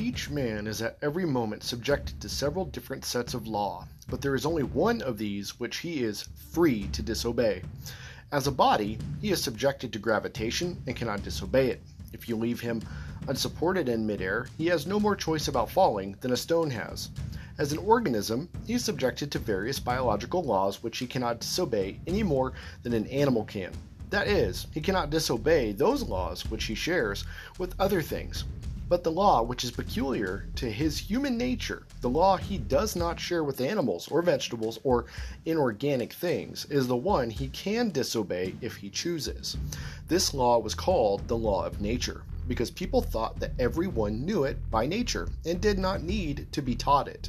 Each man is at every moment subjected to several different sets of law, but there is only one of these which he is free to disobey. As a body, he is subjected to gravitation and cannot disobey it. If you leave him unsupported in midair, he has no more choice about falling than a stone has. As an organism, he is subjected to various biological laws which he cannot disobey any more than an animal can. That is, he cannot disobey those laws which he shares with other things. But the law which is peculiar to his human nature, the law he does not share with animals or vegetables or inorganic things, is the one he can disobey if he chooses. This law was called the law of nature because people thought that everyone knew it by nature and did not need to be taught it.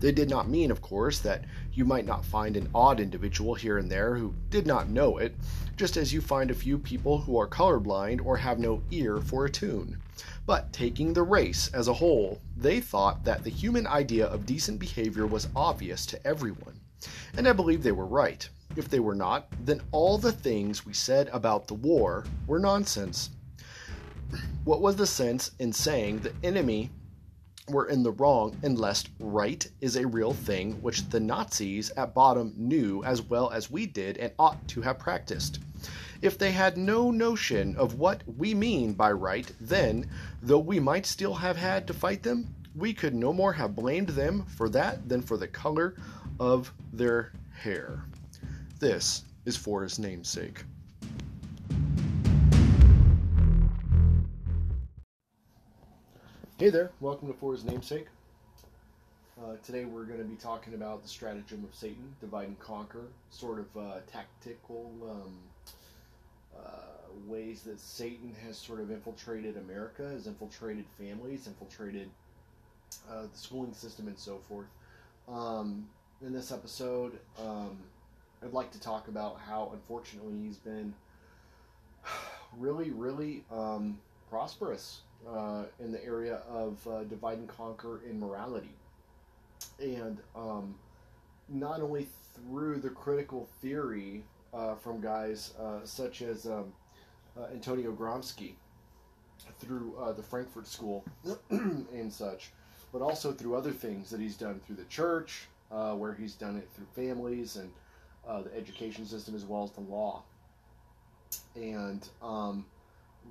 They did not mean, of course, that you might not find an odd individual here and there who did not know it, just as you find a few people who are colorblind or have no ear for a tune. But taking the race as a whole, they thought that the human idea of decent behavior was obvious to everyone. And I believe they were right. If they were not, then all the things we said about the war were nonsense. What was the sense in saying the enemy were in the wrong unless right is a real thing which the Nazis at bottom knew as well as we did and ought to have practiced. If they had no notion of what we mean by right, then, though we might still have had to fight them, we could no more have blamed them for that than for the color of their hair. This is for his namesake. Hey there, welcome to For His Namesake. Uh, today we're going to be talking about the stratagem of Satan, divide and conquer, sort of uh, tactical um, ways that Satan has sort of infiltrated America, has infiltrated families, infiltrated uh, the schooling system, and so forth. Um, in this episode, um, I'd like to talk about how, unfortunately, he's been really, really um, prosperous uh, in the area of uh, divide and conquer in morality. And um, not only through the critical theory uh, from guys uh, such as um, uh, Antonio Gramsci, through uh, the Frankfurt School and such, but also through other things that he's done through the church, where he's done it through families and the education system as well as the law. And um,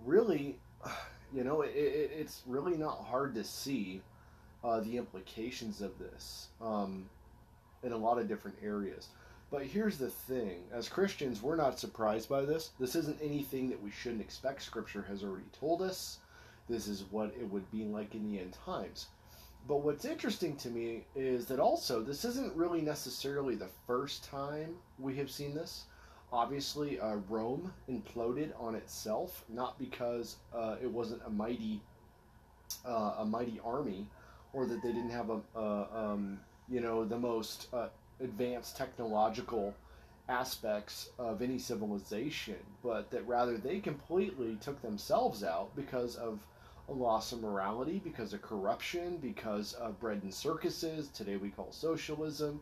really, you know, it, it, it's really not hard to see uh, the implications of this um, in a lot of different areas. But here's the thing as Christians, we're not surprised by this. This isn't anything that we shouldn't expect. Scripture has already told us. This is what it would be like in the end times. But what's interesting to me is that also, this isn't really necessarily the first time we have seen this. Obviously, uh, Rome imploded on itself, not because uh, it wasn't a mighty, uh, a mighty army, or that they didn't have a, um, you know, the most uh, advanced technological aspects of any civilization, but that rather they completely took themselves out because of a loss of morality, because of corruption, because of bread and circuses. Today we call socialism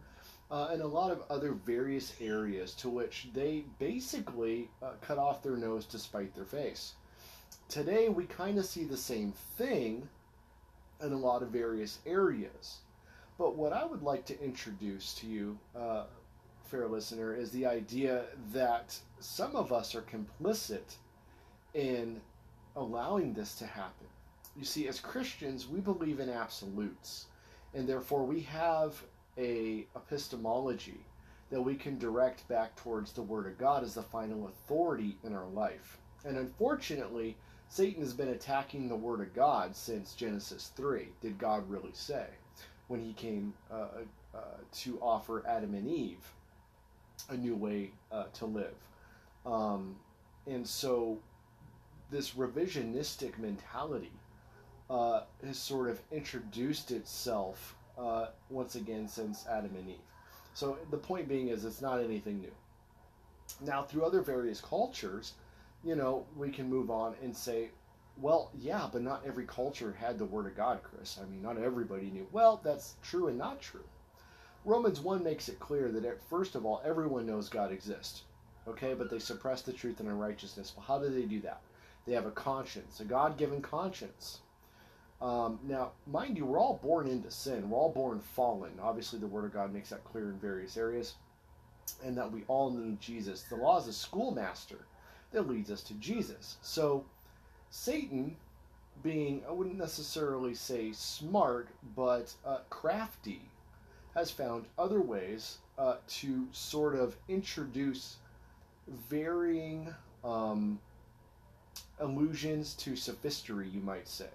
uh, and a lot of other various areas to which they basically uh, cut off their nose to spite their face. Today, we kind of see the same thing in a lot of various areas. But what I would like to introduce to you, uh, fair listener, is the idea that some of us are complicit in allowing this to happen. You see, as Christians, we believe in absolutes, and therefore we have a epistemology that we can direct back towards the Word of God as the final authority in our life. And unfortunately, Satan has been attacking the Word of God since Genesis 3. Did God really say? When he came uh, uh, to offer Adam and Eve a new way uh, to live. Um, and so, this revisionistic mentality uh, has sort of introduced itself uh, once again since Adam and Eve. So the point being is it's not anything new. Now, through other various cultures, you know, we can move on and say, well, yeah, but not every culture had the Word of God, Chris. I mean, not everybody knew. Well, that's true and not true. Romans 1 makes it clear that, first of all, everyone knows God exists. Okay, but they suppress the truth and unrighteousness. Well, how do they do that? They have a conscience, a God given conscience. Um, now, mind you, we're all born into sin. We're all born fallen. Obviously, the Word of God makes that clear in various areas, and that we all need Jesus. The law is a schoolmaster that leads us to Jesus. So, Satan, being, I wouldn't necessarily say smart, but uh, crafty, has found other ways uh, to sort of introduce varying um, allusions to sophistry, you might say.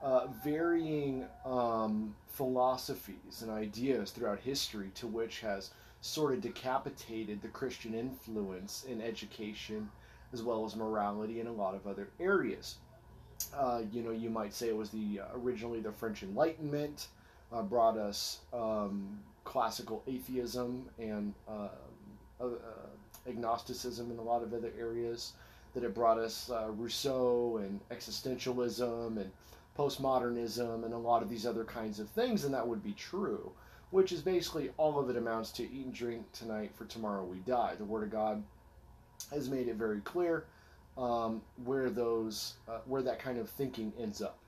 Uh, varying um, philosophies and ideas throughout history to which has sort of decapitated the Christian influence in education as well as morality and a lot of other areas. Uh, you know, you might say it was the uh, originally the French Enlightenment uh, brought us um, classical atheism and uh, uh, agnosticism in a lot of other areas. That it brought us Rousseau and existentialism and postmodernism and a lot of these other kinds of things, and that would be true. Which is basically all of it amounts to eat and drink tonight, for tomorrow we die. The Word of God has made it very clear um, where those uh, where that kind of thinking ends up.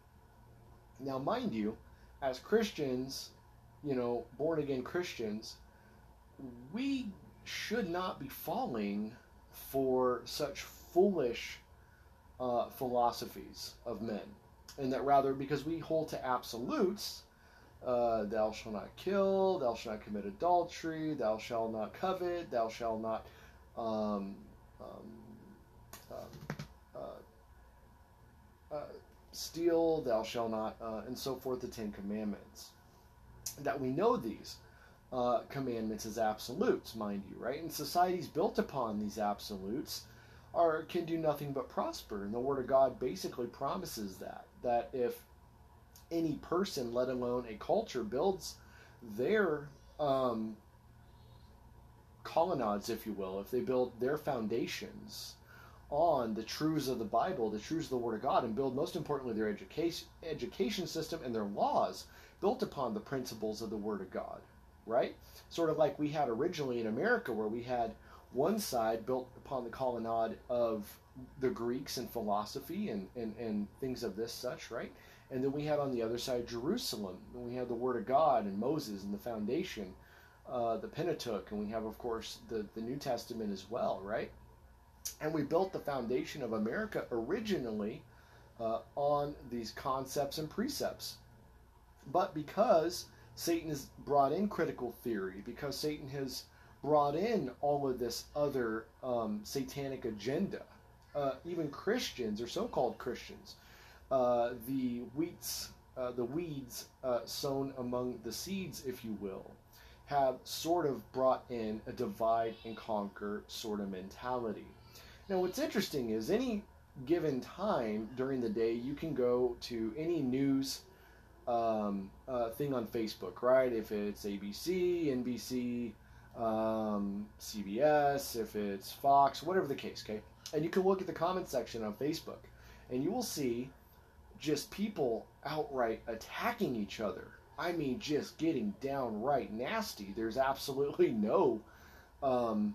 Now, mind you, as Christians, you know, born again Christians, we should not be falling for such foolish uh, philosophies of men and that rather because we hold to absolutes, uh, thou shalt not kill, thou shalt not commit adultery, thou shalt not covet, thou shalt not um, steal, thou shalt not, uh, and so forth, the Ten Commandments. That we know these uh, commandments as absolutes, mind you, right? And societies built upon these absolutes are can do nothing but prosper. And the Word of God basically promises that that if any person, let alone a culture, builds their um, colonnades, if you will, if they build their foundations on the truths of the Bible, the truths of the Word of God, and build most importantly their education education system and their laws built upon the principles of the Word of God, right? Sort of like we had originally in America, where we had one side built upon the colonnade of the Greeks and philosophy and, and, and things of this such, right? And then we had on the other side Jerusalem, and we had the Word of God and Moses and the foundation, uh, the Pentateuch, and we have, of course, the, the New Testament as well, right? And we built the foundation of America originally uh, on these concepts and precepts. But because Satan has brought in critical theory, because Satan has brought in all of this other um, satanic agenda. Uh, even Christians or so-called Christians, uh, the wheats, uh, the weeds uh, sown among the seeds, if you will, have sort of brought in a divide and conquer sort of mentality. Now, what's interesting is any given time during the day, you can go to any news um, uh, thing on Facebook, right? If it's ABC, NBC, um, CBS, if it's Fox, whatever the case, okay? And you can look at the comment section on Facebook, and you will see just people outright attacking each other. I mean, just getting downright nasty. There's absolutely no, um,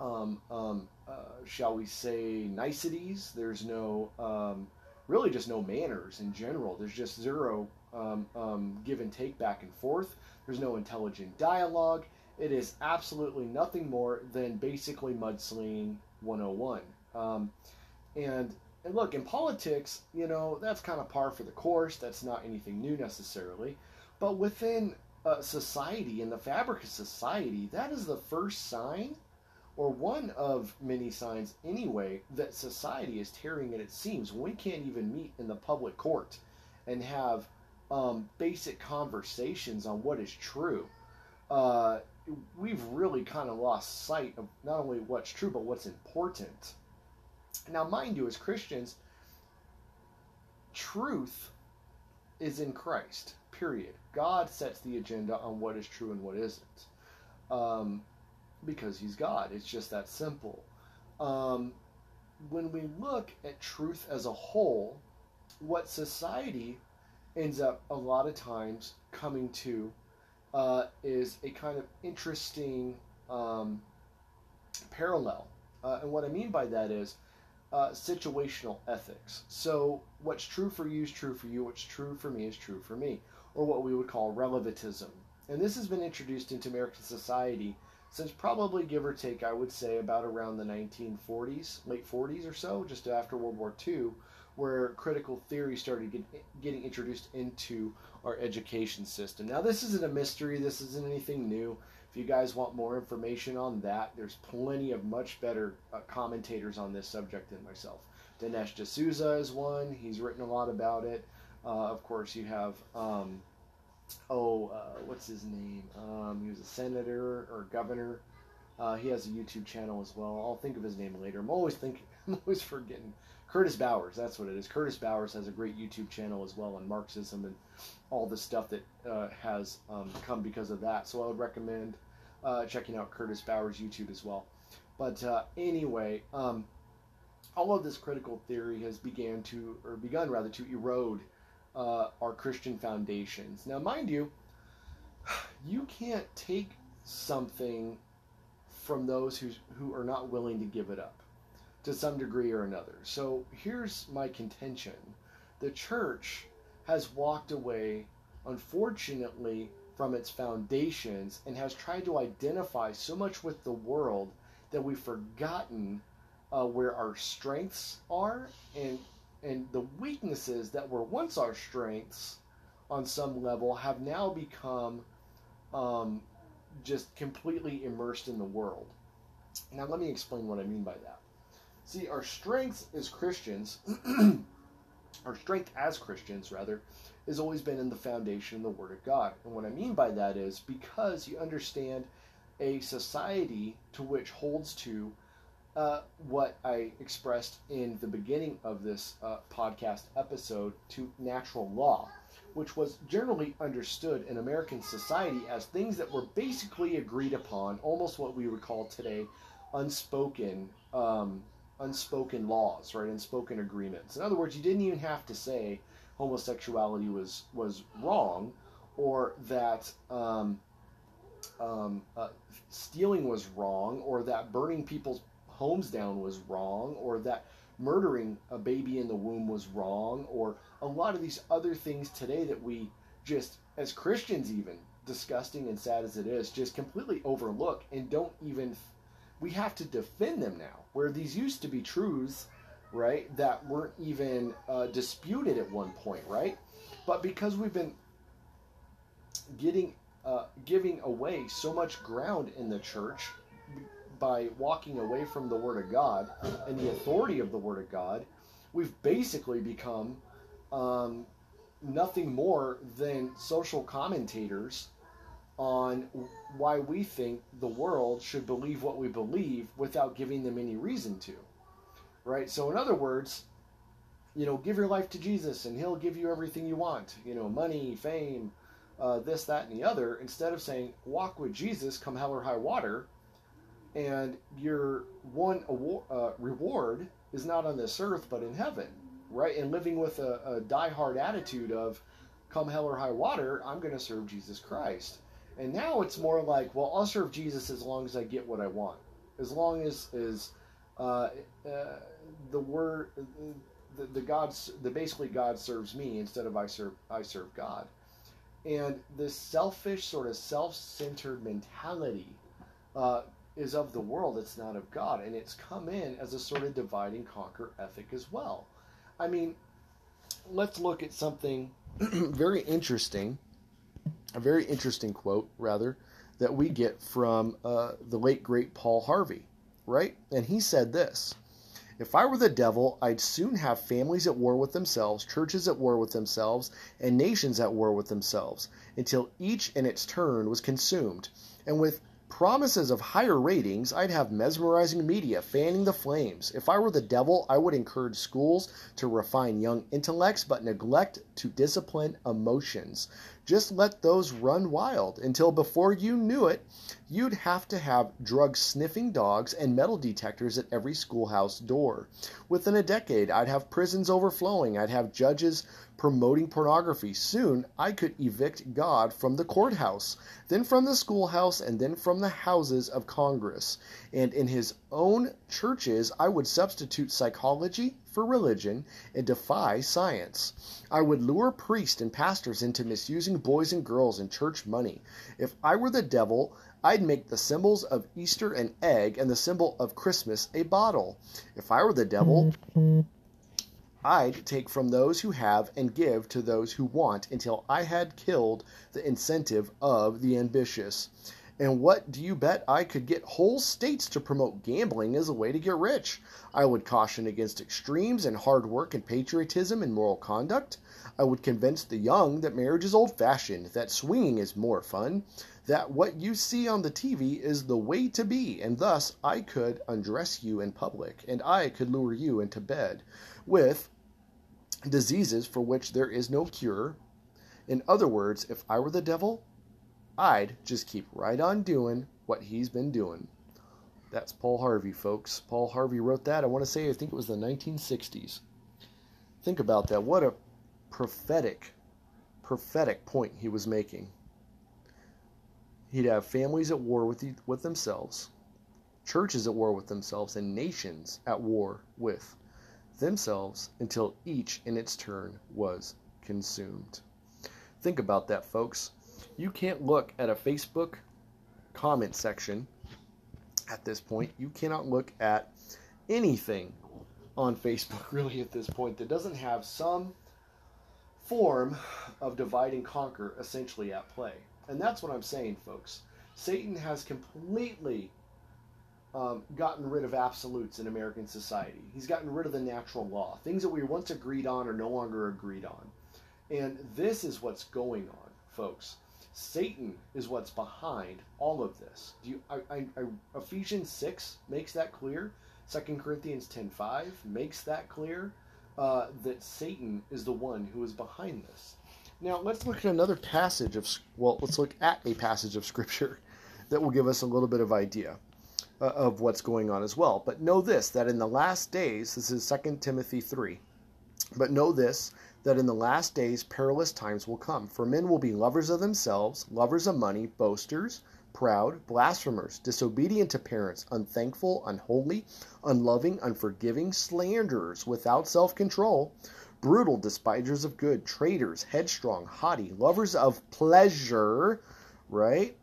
um, um, uh, shall we say, niceties. There's no, um, really just no manners in general. There's just zero um, um, give and take back and forth. There's no intelligent dialogue. It is absolutely nothing more than basically mudslinging 101. Um, and and look, in politics, you know, that's kind of par for the course. That's not anything new necessarily. But within uh, society, in the fabric of society, that is the first sign, or one of many signs anyway, that society is tearing at its seams. We can't even meet in the public court and have um, basic conversations on what is true. Uh, we've really kind of lost sight of not only what's true, but what's important. Now, mind you, as Christians, truth is in Christ, period. God sets the agenda on what is true and what isn't. Um, because He's God. It's just that simple. Um, when we look at truth as a whole, what society ends up a lot of times coming to uh, is a kind of interesting um, parallel. Uh, and what I mean by that is uh, situational ethics. So, what's true for you is true for you, what's true for me is true for me, or what we would call relativism. And this has been introduced into American society since probably, give or take, I would say about around the 1940s, late 40s or so, just after World War II, where critical theory started get, getting introduced into our education system. Now, this isn't a mystery, this isn't anything new. If you guys want more information on that, there's plenty of much better uh, commentators on this subject than myself. Dinesh D'Souza is one, he's written a lot about it. Uh, of course, you have, um, oh, uh, what's his name? Um, he was a senator or governor. Uh, he has a YouTube channel as well. I'll think of his name later. I'm always thinking, I'm always forgetting Curtis Bowers, that's what it is. Curtis Bowers has a great YouTube channel as well on Marxism and all the stuff that uh, has um, come because of that. So I would recommend uh, checking out Curtis Bowers' YouTube as well. But uh, anyway, um, all of this critical theory has began to, or begun rather, to erode uh, our Christian foundations. Now, mind you, you can't take something from those who who are not willing to give it up to some degree or another. So here's my contention the church has walked away, unfortunately, from its foundations and has tried to identify so much with the world that we've forgotten uh, where our strengths are and and the weaknesses that were once our strengths on some level have now become um, just completely immersed in the world. Now, let me explain what I mean by that. See, our strength as Christians, our strength as Christians, rather, has always been in the foundation of the Word of God. And what I mean by that is because you understand a society to which holds to uh, what I expressed in the beginning of this uh, podcast episode to natural law, which was generally understood in American society as things that were basically agreed upon, almost what we would call today unspoken um, unspoken laws, right? Unspoken agreements. In other words, you didn't even have to say homosexuality was was wrong, or that um, um, uh, stealing was wrong, or that burning people's homes down was wrong, or that murdering a baby in the womb was wrong, or a lot of these other things today that we just, as Christians, even disgusting and sad as it is, just completely overlook and don't even we have to defend them now. Where these used to be truths, right, that weren't even uh, disputed at one point, right? But because we've been getting uh, giving away so much ground in the church by walking away from the Word of God and the authority of the Word of God, we've basically become um, nothing more than social commentators on why we think the world should believe what we believe without giving them any reason to. Right? So, in other words, you know, give your life to Jesus and he'll give you everything you want, you know, money, fame, uh, this, that, and the other, instead of saying, walk with Jesus, come hell or high water, and your one award, uh, reward is not on this earth but in heaven, right? And living with a, a die-hard attitude of, come hell or high water, I'm going to serve Jesus Christ. And now it's more like, well, I'll serve Jesus as long as I get what I want, as long as is uh, uh, the word, the, the God's, the basically God serves me instead of I serve I serve God, and this selfish sort of self-centered mentality uh, is of the world. It's not of God, and it's come in as a sort of divide and conquer ethic as well. I mean, let's look at something very interesting a very interesting quote, rather, that we get from uh, the late great Paul Harvey, right? And he said this If I were the devil, I'd soon have families at war with themselves, churches at war with themselves, and nations at war with themselves, until each in its turn was consumed. And with promises of higher ratings, I'd have mesmerizing media fanning the flames. If I were the devil, I would encourage schools to refine young intellects but neglect to discipline emotions. Just let those run wild until before you knew it, you'd have to have drug sniffing dogs and metal detectors at every schoolhouse door. Within a decade, I'd have prisons overflowing. I'd have judges promoting pornography. Soon, I could evict God from the courthouse, then from the schoolhouse, and then from the houses of Congress. And in his own churches, I would substitute psychology for religion and defy science. I would lure priests and pastors into misusing boys and girls and church money. If I were the devil, I'd make the symbols of Easter an egg and the symbol of Christmas a bottle. If I were the devil, I'd take from those who have and give to those who want until I had killed the incentive of the ambitious. And what do you bet I could get whole states to promote gambling as a way to get rich? I would caution against extremes and hard work and patriotism and moral conduct. I would convince the young that marriage is old fashioned, that swinging is more fun, that what you see on the TV is the way to be, and thus I could undress you in public, and I could lure you into bed with diseases for which there is no cure. In other words, if I were the devil, I'd just keep right on doing what he's been doing. That's Paul Harvey, folks. Paul Harvey wrote that. I want to say, I think it was the 1960s. Think about that. What a prophetic, prophetic point he was making. He'd have families at war with, the, with themselves, churches at war with themselves, and nations at war with themselves until each in its turn was consumed. Think about that, folks. You can't look at a Facebook comment section at this point. You cannot look at anything on Facebook really at this point that doesn't have some form of divide and conquer essentially at play. And that's what I'm saying, folks. Satan has completely um, gotten rid of absolutes in American society. He's gotten rid of the natural law. Things that we once agreed on are no longer agreed on. And this is what's going on, folks. Satan is what's behind all of this. Do you, I, I, I, Ephesians 6 makes that clear. 2 Corinthians 10.5 makes that clear uh, that Satan is the one who is behind this. Now, let's look at another passage of, well, let's look at a passage of Scripture that will give us a little bit of idea uh, of what's going on as well. But know this, that in the last days, this is 2 Timothy 3, but know this, that in the last days perilous times will come. For men will be lovers of themselves, lovers of money, boasters, proud, blasphemers, disobedient to parents, unthankful, unholy, unloving, unforgiving, slanderers, without self control, brutal, despisers of good, traitors, headstrong, haughty, lovers of pleasure, right?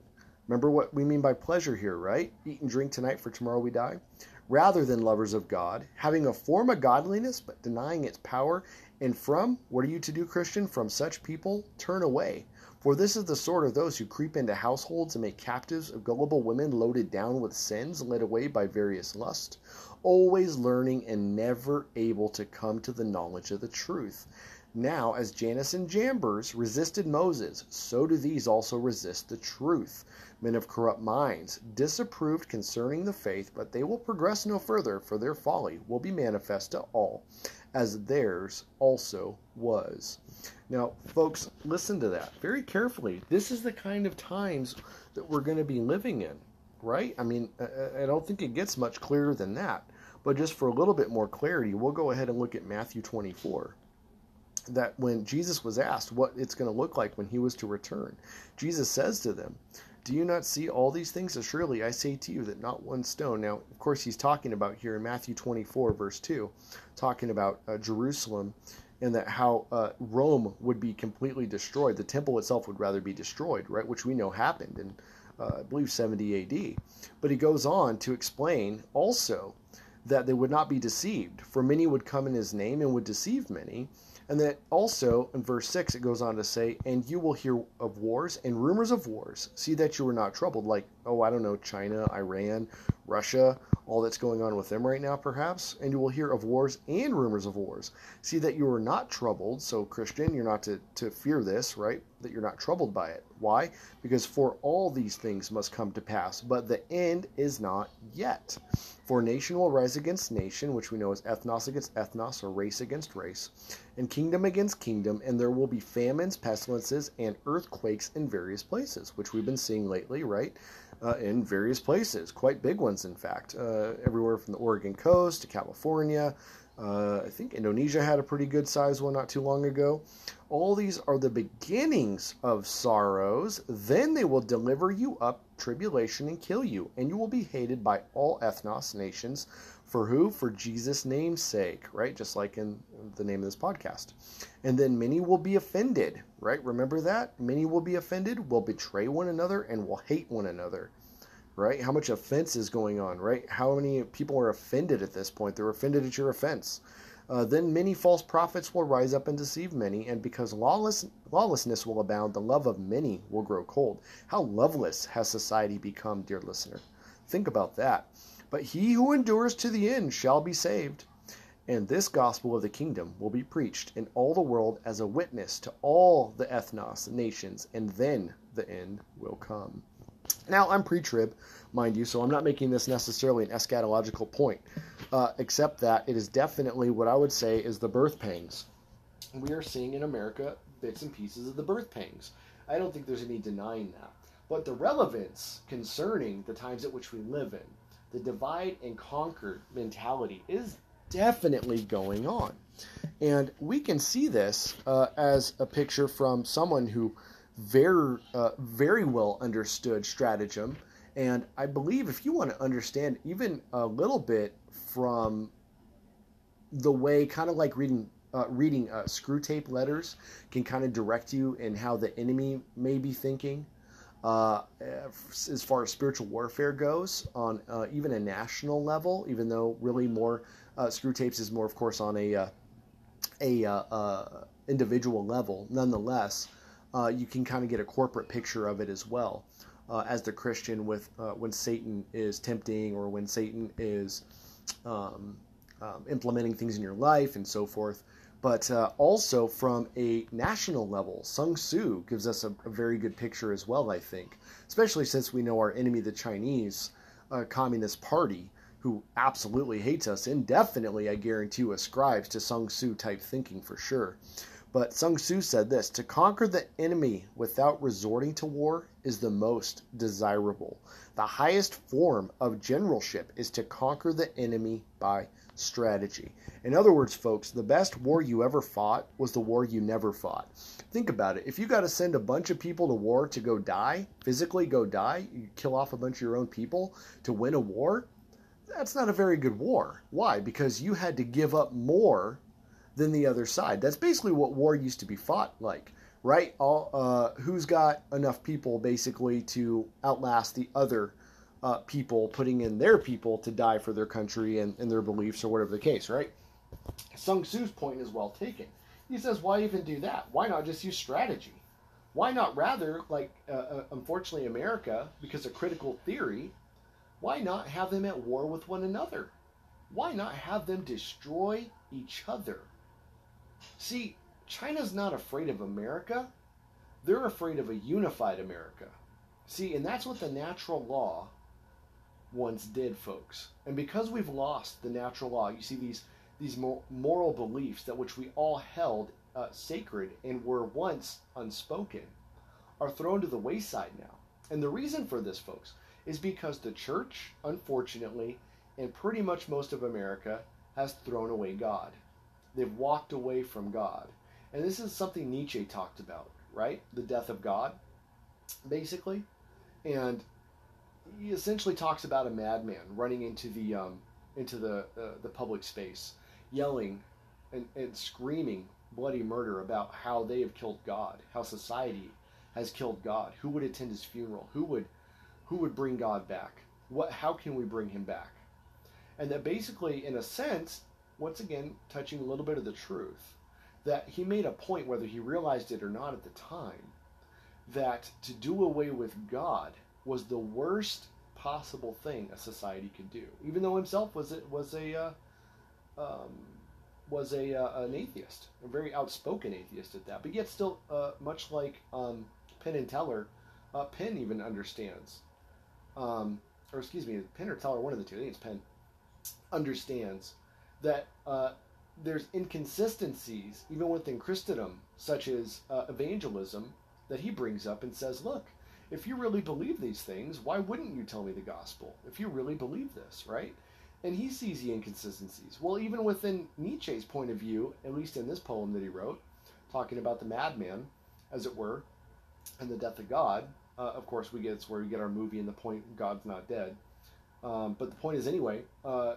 Remember what we mean by pleasure here, right? Eat and drink tonight, for tomorrow we die. Rather than lovers of God, having a form of godliness, but denying its power. And from, what are you to do, Christian? From such people, turn away. For this is the sort of those who creep into households and make captives of gullible women loaded down with sins, led away by various lusts, always learning and never able to come to the knowledge of the truth. Now, as Jannes and Jambres resisted Moses, so do these also resist the truth men of corrupt minds, disapproved concerning the faith, but they will progress no further, for their folly will be manifest to all, as theirs also was. Now, folks, listen to that very carefully. This is the kind of times that we're going to be living in, right? I mean, I don't think it gets much clearer than that. But just for a little bit more clarity, we'll go ahead and look at Matthew 24 that when Jesus was asked what it's going to look like when he was to return, Jesus says to them, do you not see all these things? As surely I say to you that not one stone. Now, of course, he's talking about here in Matthew 24, verse 2, talking about uh, Jerusalem and that how uh, Rome would be completely destroyed. The temple itself would rather be destroyed, right? Which we know happened in, uh, I believe, 70 AD. But he goes on to explain also that they would not be deceived, for many would come in his name and would deceive many. And then also in verse 6, it goes on to say, And you will hear of wars and rumors of wars. See that you are not troubled, like, oh, I don't know, China, Iran, Russia, all that's going on with them right now, perhaps, and you will hear of wars and rumors of wars. See that you are not troubled. So, Christian, you're not to, to fear this, right? That you're not troubled by it. Why? Because for all these things must come to pass, but the end is not yet. For nation will rise against nation, which we know is ethnos against ethnos, or race against race, and kingdom against kingdom, and there will be famines, pestilences, and earthquakes in various places, which we've been seeing lately, right? Uh, in various places, quite big ones, in fact, uh, everywhere from the Oregon coast to California. Uh, I think Indonesia had a pretty good sized one not too long ago. All these are the beginnings of sorrows. Then they will deliver you up tribulation and kill you, and you will be hated by all ethnos nations. For who? For Jesus' name's sake, right? Just like in the name of this podcast. And then many will be offended, right? Remember that? Many will be offended, will betray one another, and will hate one another, right? How much offense is going on, right? How many people are offended at this point? They're offended at your offense. Uh, then many false prophets will rise up and deceive many, and because lawless, lawlessness will abound, the love of many will grow cold. How loveless has society become, dear listener? Think about that. But he who endures to the end shall be saved. And this gospel of the kingdom will be preached in all the world as a witness to all the ethnos, nations, and then the end will come. Now, I'm pre trib, mind you, so I'm not making this necessarily an eschatological point, uh, except that it is definitely what I would say is the birth pangs. We are seeing in America bits and pieces of the birth pangs. I don't think there's any denying that. But the relevance concerning the times at which we live in, the divide and conquer mentality is definitely going on. And we can see this uh, as a picture from someone who very, uh, very well understood stratagem. And I believe if you want to understand even a little bit from the way, kind of like reading uh, reading uh, Screwtape letters, can kind of direct you in how the enemy may be thinking. Uh, as far as spiritual warfare goes, on uh, even a national level, even though really more uh, Screwtapes is more, of course, on a uh, a uh, uh, individual level. Nonetheless, you can kind of get a corporate picture of it as well. as the Christian, with when Satan is tempting or when Satan is um, um, implementing things in your life and so forth, but uh, also from a national level. Sun Tzu gives us a, a, very good picture as well, I think, especially since we know our enemy, the Chinese uh, Communist Party, who absolutely hates us indefinitely, I guarantee you, ascribes to Sun Tzu type thinking for sure. But Sun Tzu said this To conquer the enemy without resorting to war is the most desirable. The highest form of generalship is to conquer the enemy by strategy. In other words, folks, the best war you ever fought was the war you never fought. Think about it. If you got to send a bunch of people to war to go die, physically go die, you kill off a bunch of your own people to win a war, that's not a very good war. Why? Because you had to give up more than the other side. That's basically what war used to be fought like, right? All uh, who's got enough people basically to outlast the other uh, people, putting in their people to die for their country and, and their beliefs or whatever the case, right? Sun Tzu's point is well taken. He says, why even do that? Why not just use strategy? Why not rather, like, uh, uh unfortunately, America, because of critical theory, why not have them at war with one another? Why not have them destroy each other? See, China's not afraid of America. They're afraid of a unified America. See, and that's what the natural law once did, folks. And because we've lost the natural law, you see these these moral beliefs that which we all held uh, sacred and were once unspoken are thrown to the wayside now. And the reason for this, folks, is because the church, unfortunately, and pretty much most of America has thrown away God. They've walked away from God. And this is something Nietzsche talked about, right? The death of God, basically. And he essentially talks about a madman running into the um, into the uh, the public space, yelling and, and screaming bloody murder about how they have killed God, how society has killed God. Who would attend his funeral? Who would who would bring God back? What, how can we bring him back? And that basically, in a sense, once again, touching a little bit of the truth, that he made a point, whether he realized it or not at the time, that to do away with God was the worst possible thing a society could do. Even though himself was a, was a uh, um, was a uh, an atheist, a very outspoken atheist at that. But yet, still, uh, much like um, Penn and Teller, uh, Penn even understands, um, or excuse me, Penn or Teller, one of the two. I think it's Penn. Understands that uh, there's inconsistencies even within Christendom, such as uh, evangelism, that he brings up and says, look. If you really believe these things, why wouldn't you tell me the gospel? If you really believe this, right? and he sees the inconsistencies. Well, even within Nietzsche's point of view, at least in this poem that he wrote, talking about the madman, as it were, and the death of God. Uh, of course, we get it's where we get our movie and the point God's not dead. Um, but the point is anyway uh,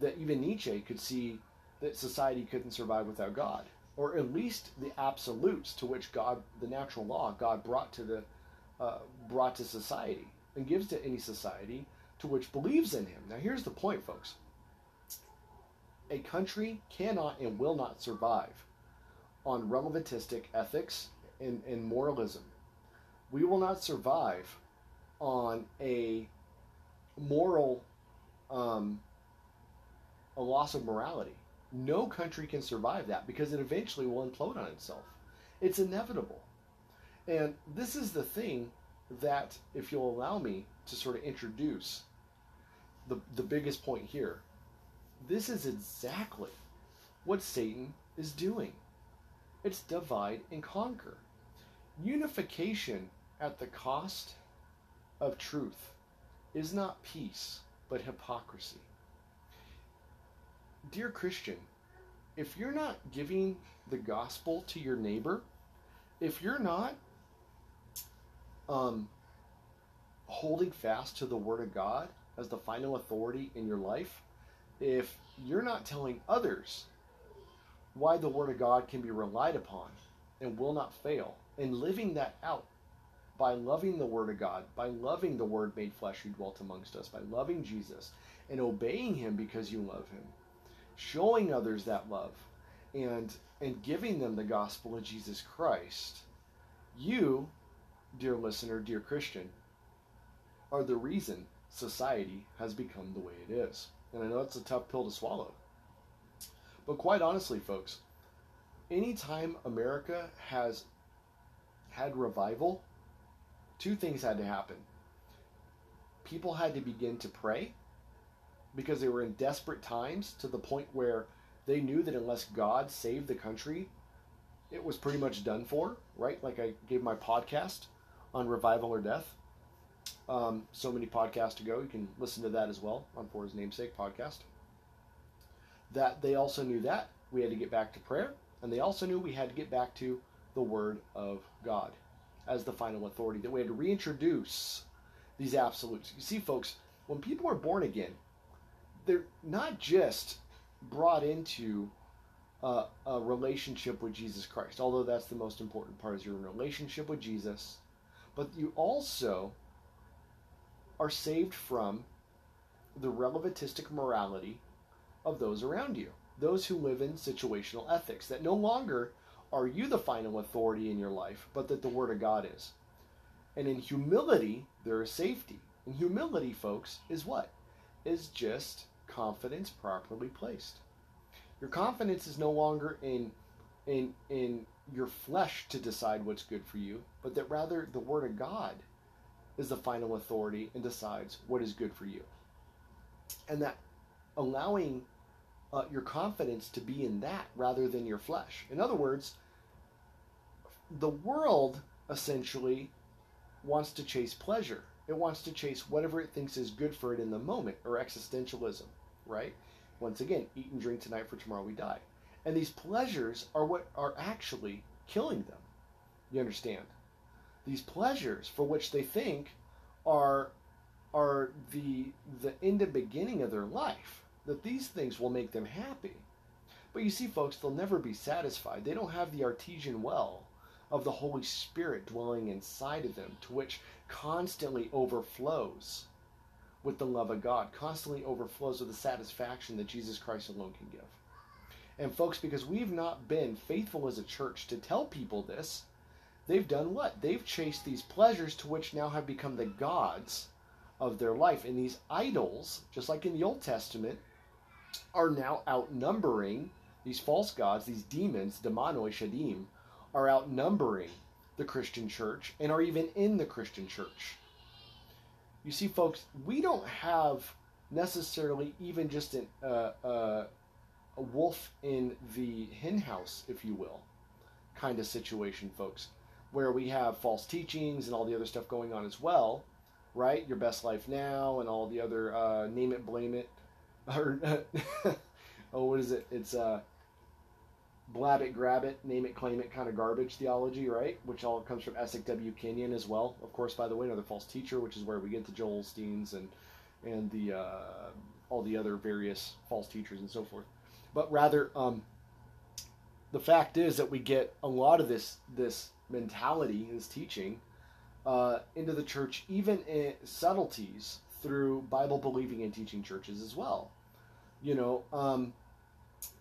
that even Nietzsche could see that society couldn't survive without God, or at least the absolutes to which God, the natural law, God brought to the uh, brought to society and gives to any society to which believes in him. Now, here's the point, folks. A country cannot and will not survive on relativistic ethics and, and moralism. We will not survive on a moral, um, a loss of morality. No country can survive that because it eventually will implode on itself. It's inevitable. And this is the thing that, if you'll allow me to sort of introduce the, the biggest point here. This is exactly what Satan is doing. It's divide and conquer. Unification at the cost of truth is not peace, but hypocrisy. Dear Christian, if you're not giving the gospel to your neighbor, if you're not um, holding fast to the Word of God, as the final authority in your life, if you're not telling others why the Word of God can be relied upon and will not fail, and living that out by loving the Word of God, by loving the Word made flesh who dwelt amongst us, by loving Jesus and obeying Him because you love Him, showing others that love, and and giving them the gospel of Jesus Christ, you, dear listener, dear Christian, are the reason society has become the way it is. And I know it's a tough pill to swallow. But quite honestly, folks, anytime America has had revival, two things had to happen. People had to begin to pray because they were in desperate times to the point where they knew that unless God saved the country, it was pretty much done for, right? Like I gave my podcast on revival or death um, so many podcasts ago. You can listen to that as well on For His Namesake podcast. That they also knew that we had to get back to prayer, and they also knew we had to get back to the Word of God as the final authority, that we had to reintroduce these absolutes. You see, folks, when people are born again, they're not just brought into uh, a relationship with Jesus Christ, although that's the most important part is your relationship with Jesus, but you also are saved from the relativistic morality of those around you, those who live in situational ethics, that no longer are you the final authority in your life, but that the Word of God is. And in humility, there is safety. And humility, folks, is what? Is just confidence properly placed. Your confidence is no longer in in in your flesh to decide what's good for you, but that rather the Word of God is the final authority and decides what is good for you. And that allowing uh, your confidence to be in that rather than your flesh. In other words, the world essentially wants to chase pleasure. It wants to chase whatever it thinks is good for it in the moment, or existentialism, right? Once again, eat and drink tonight for tomorrow we die. And these pleasures are what are actually killing them. You understand? these pleasures for which they think are are the the end and beginning of their life that these things will make them happy but you see folks they'll never be satisfied they don't have the artesian well of the holy spirit dwelling inside of them to which constantly overflows with the love of god constantly overflows with the satisfaction that jesus christ alone can give and folks because we've not been faithful as a church to tell people this they've done what? They've chased these pleasures to which now have become the gods of their life. And these idols, just like in the Old Testament, are now outnumbering these false gods, these demons, demonoi shadim, are outnumbering the Christian church and are even in the Christian church. You see, folks, we don't have necessarily even just an, uh, uh, a wolf in the henhouse, if you will, kind of situation, folks, where we have false teachings and all the other stuff going on as well, right? Your best life now and all the other uh, name it, blame it, or oh, what is it? It's uh, blab it, grab it, name it, claim it kind of garbage theology, right? Which all comes from Essek W. Kenyon as well. Of course, by the way, another false teacher, which is where we get the Joel Osteens and and the uh, all the other various false teachers and so forth. But rather, um, the fact is that we get a lot of this this mentality, this teaching, uh, into the church, even in subtleties through Bible believing and teaching churches as well. You know, um,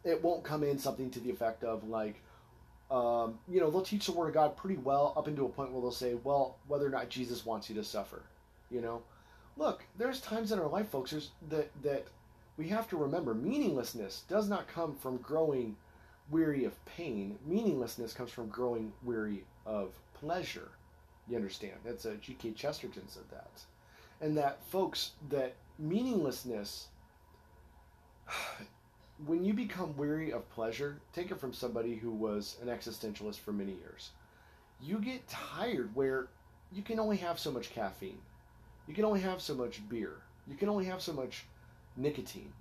it won't come in something to the effect of like, um, you know, they'll teach the Word of God pretty well up into a point where they'll say, well, whether or not Jesus wants you to suffer. You know, look, there's times in our life, folks, that that we have to remember meaninglessness does not come from growing weary of pain. Meaninglessness comes from growing weary of pleasure. You understand? That's a G.K. Chesterton said that, and that folks that meaninglessness when you become weary of pleasure, take it from somebody who was an existentialist for many years. You get tired where you can only have so much caffeine. You can only have so much beer. You can only have so much nicotine.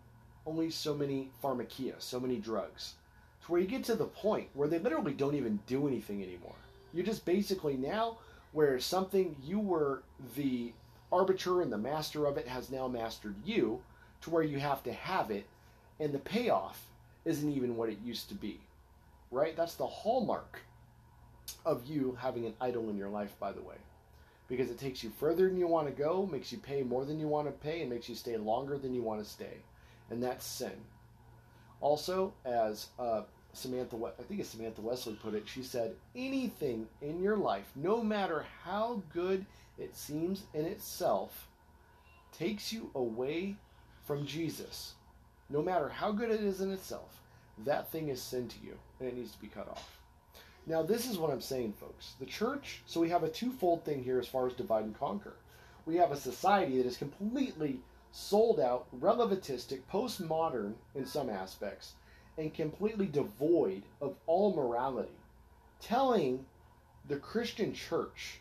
Only so many pharmakia, so many drugs. To where you get to the point where they literally don't even do anything anymore. You're just basically now where something you were the arbiter and the master of it has now mastered you to where you have to have it and the payoff isn't even what it used to be. Right? That's the hallmark of you having an idol in your life, by the way. Because it takes you further than you want to go, makes you pay more than you want to pay, and makes you stay longer than you want to stay. And that's sin. Also, as uh, Samantha, I think it's Samantha Wesley put it, she said, anything in your life, no matter how good it seems in itself, takes you away from Jesus no matter how good it is in itself, that thing is sin to you and it needs to be cut off. Now, this is what I'm saying, folks. The church, so we have a twofold thing here as far as divide and conquer. We have a society that is completely sold out, relativistic, postmodern in some aspects, and completely devoid of all morality, telling the Christian church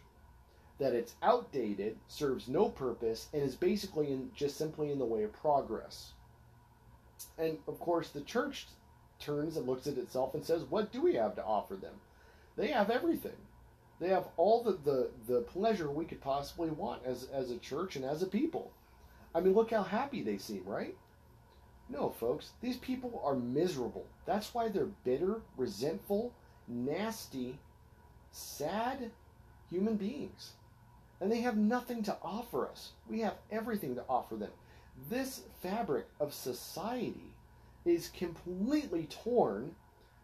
that it's outdated, serves no purpose, and is basically in, just simply in the way of progress. And of course, the church turns and looks at itself and says, What do we have to offer them? They have everything. They have all the, the, the pleasure we could possibly want as, as a church and as a people. I mean, look how happy they seem, right? No, folks, these people are miserable. That's why they're bitter, resentful, nasty, sad human beings. And they have nothing to offer us. We have everything to offer them this fabric of society is completely torn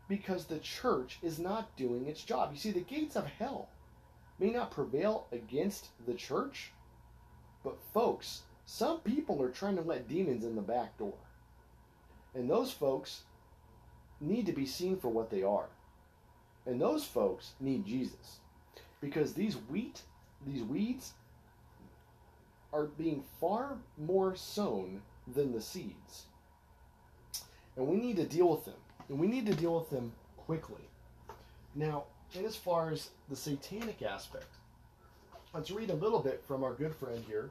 because the church is not doing its job. You see, the gates of hell may not prevail against the church, but folks, some people are trying to let demons in the back door. And those folks need to be seen for what they are. And those folks need Jesus. Because these wheat, these weeds, are being far more sown than the seeds. And we need to deal with them. And we need to deal with them quickly. Now, and as far as the satanic aspect, let's read a little bit from our good friend here,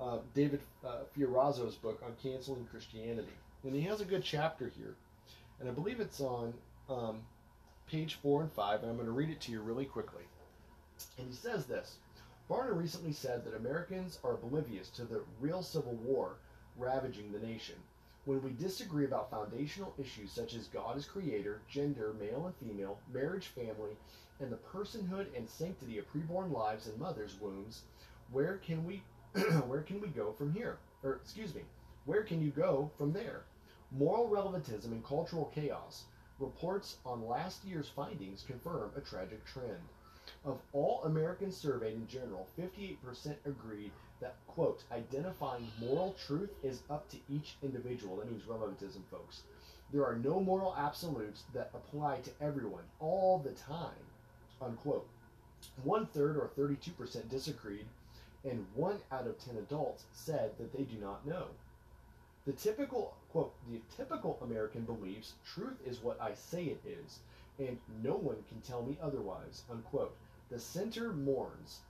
uh, David uh, Fiorazo's book on canceling Christianity. And he has a good chapter here. And I believe it's on um, page four and five, and I'm going to read it to you really quickly. And he says this Barna recently said that Americans are oblivious to the real civil war ravaging the nation. When we disagree about foundational issues such as God as creator, gender, male and female, marriage, family, and the personhood and sanctity of preborn lives in mothers' wombs, where can we where can we go from here? Or excuse me, where can you go from there? Moral relativism and cultural chaos. Reports on last year's findings confirm a tragic trend. Of all Americans surveyed in general, 58% agreed that, quote, identifying moral truth is up to each individual. That means relativism, folks. There are no moral absolutes that apply to everyone all the time, unquote. One third or 32% disagreed, and one out of 10 adults said that they do not know. The typical, quote, the typical American believes truth is what I say it is, and no one can tell me otherwise, unquote. The center mourns,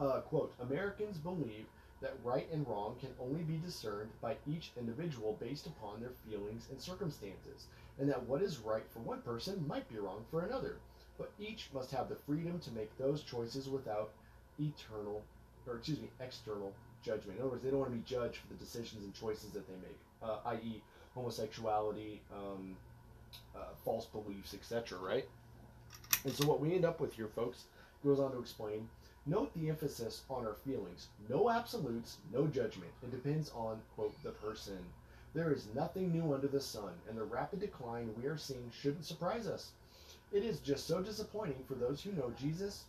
uh, quote, Americans believe that right and wrong can only be discerned by each individual based upon their feelings and circumstances, and that what is right for one person might be wrong for another. But each must have the freedom to make those choices without eternal, or excuse me, external judgment. In other words, they don't want to be judged for the decisions and choices that they make, uh, i.e., homosexuality, um, uh, false beliefs, etc. Right? And so what we end up with here, folks, goes on to explain. Note the emphasis on our feelings. No absolutes, no judgment. It depends on, quote, the person. There is nothing new under the sun, and the rapid decline we are seeing shouldn't surprise us. It is just so disappointing for those who know Jesus,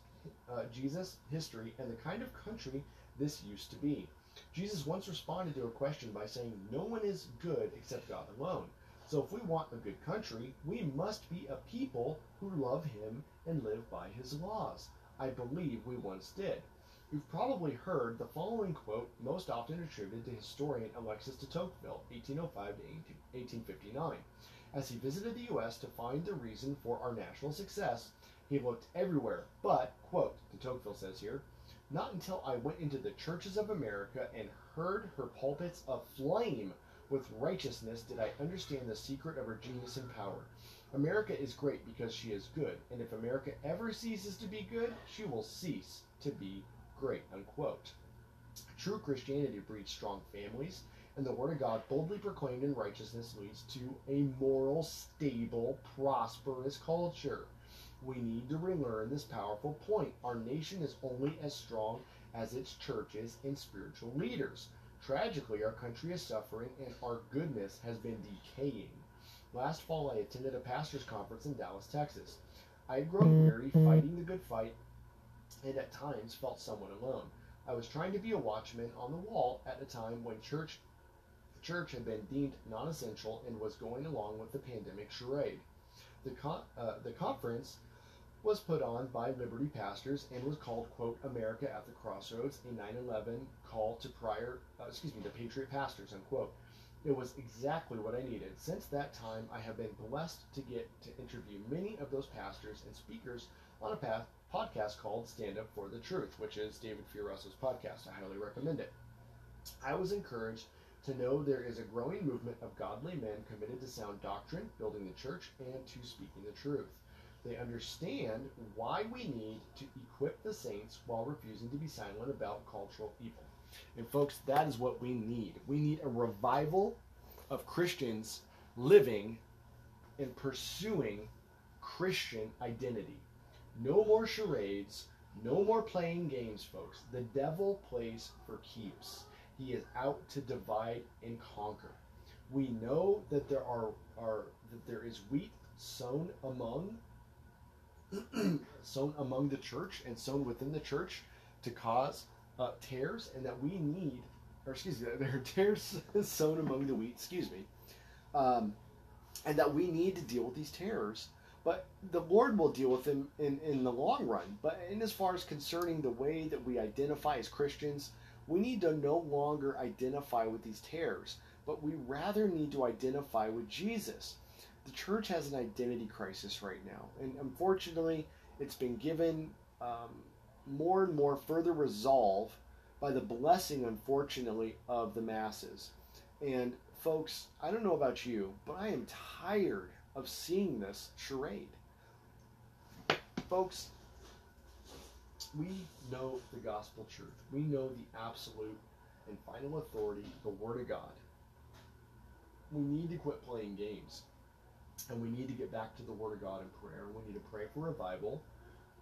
uh, Jesus, history, and the kind of country this used to be. Jesus once responded to a question by saying, No one is good except God alone. So if we want a good country, we must be a people who love Him and live by His laws. I believe we once did. You've probably heard the following quote, most often attributed to historian Alexis de Tocqueville, 1805 to 1859. As he visited the U.S. to find the reason for our national success, he looked everywhere, but, quote, de Tocqueville says here, not until I went into the churches of America and heard her pulpits aflame with righteousness did I understand the secret of her genius and power. America is great because she is good, and if America ever ceases to be good, she will cease to be great. Unquote. True Christianity breeds strong families, and the Word of God boldly proclaimed in righteousness leads to a moral, stable, prosperous culture. We need to relearn this powerful point. Our nation is only as strong as its churches and spiritual leaders. Tragically, our country is suffering and our goodness has been decaying. Last fall, I attended a pastor's conference in Dallas, Texas. I had grown weary fighting the good fight and at times felt somewhat alone. I was trying to be a watchman on the wall at a time when church church had been deemed non-essential and was going along with the pandemic charade. The, con- uh, the conference was put on by Liberty pastors and was called, quote, America at the Crossroads, a 9-11 call to prior, uh, excuse me, to patriot pastors, unquote. It was exactly what I needed. Since that time, I have been blessed to get to interview many of those pastors and speakers on a path, podcast called Stand Up for the Truth, which is David Fiorazo's podcast. I highly recommend it. I was encouraged to know there is a growing movement of godly men committed to sound doctrine, building the church, and to speaking the truth. They understand why we need to equip the saints while refusing to be silent about cultural evil. And, folks, that is what we need. We need a revival of Christians living and pursuing Christian identity. No more charades, no more playing games, folks. The devil plays for keeps. He is out to divide and conquer. We know that there are, are that there is wheat sown among sown among the church and sown within the church to cause uh, tares, and that we need, or excuse me, there are tares sown among the wheat, excuse me, um, and that we need to deal with these tares. But the Lord will deal with them in, in the long run. But in as far as concerning the way that we identify as Christians, we need to no longer identify with these tares, but we rather need to identify with Jesus the church has an identity crisis right now, and unfortunately, it's been given um, more and more further resolve by the blessing, unfortunately, of the masses. And folks, I don't know about you, but I am tired of seeing this charade. Folks, we know the gospel truth. We know the absolute and final authority, the Word of God. We need to quit playing games and we need to get back to the Word of God in prayer. We need to pray for a revival,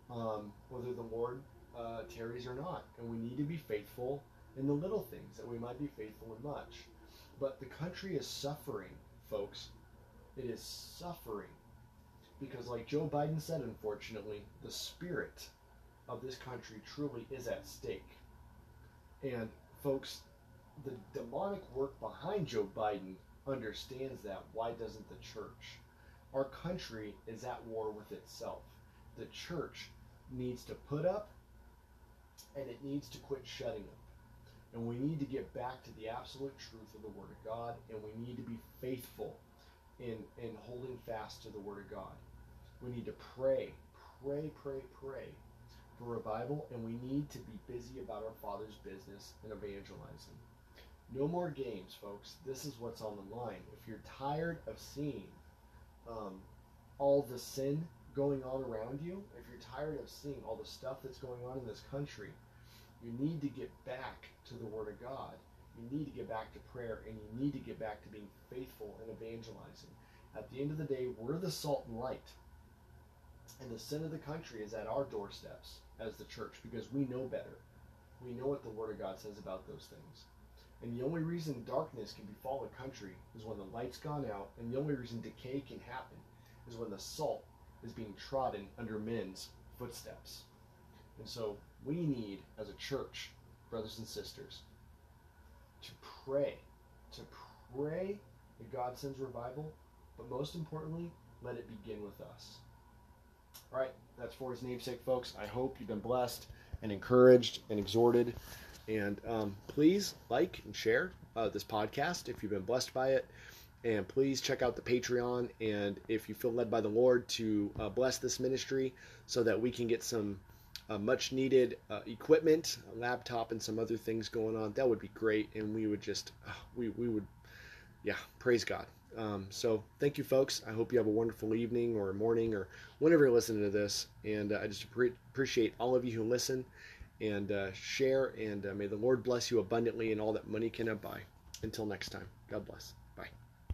um, whether the Lord uh, tarries or not. And we need to be faithful in the little things, that we might be faithful in much. But the country is suffering, folks. It is suffering. Because, like Joe Biden said, unfortunately, the spirit of this country truly is at stake. And, folks, the demonic work behind Joe Biden understands that. Why doesn't the church? Our country is at war with itself. The church needs to put up and it needs to quit shutting up. And we need to get back to the absolute truth of the Word of God, and we need to be faithful in, in holding fast to the Word of God. We need to pray, pray, pray, pray for revival, and we need to be busy about our Father's business and evangelizing. No more games, folks. This is what's on the line. If you're tired of seeing um, all the sin going on around you, if you're tired of seeing all the stuff that's going on in this country, you need to get back to the Word of God. You need to get back to prayer, and you need to get back to being faithful and evangelizing. At the end of the day, we're the salt and light. And the sin of the country is at our doorsteps as the church because we know better. We know what the Word of God says about those things. And the only reason darkness can befall a country is when the light's gone out, and the only reason decay can happen is when the salt is being trodden under men's footsteps. And so we need, as a church, brothers and sisters, to pray, to pray that God sends revival, but most importantly, let it begin with us. All right, that's for his namesake, folks. I hope you've been blessed and encouraged and exhorted. And um, please like and share uh, this podcast if you've been blessed by it. And please check out the Patreon. And if you feel led by the Lord to uh, bless this ministry so that we can get some uh, much needed uh, equipment, a laptop, and some other things going on, that would be great. And we would just, uh, we, we would, yeah, praise God. Um, so thank you, folks. I hope you have a wonderful evening or morning or whenever you're listening to this. And uh, I just pre- appreciate all of you who listen and uh, share. And uh, may the Lord bless you abundantly in all that money cannot buy. Until next time, God bless.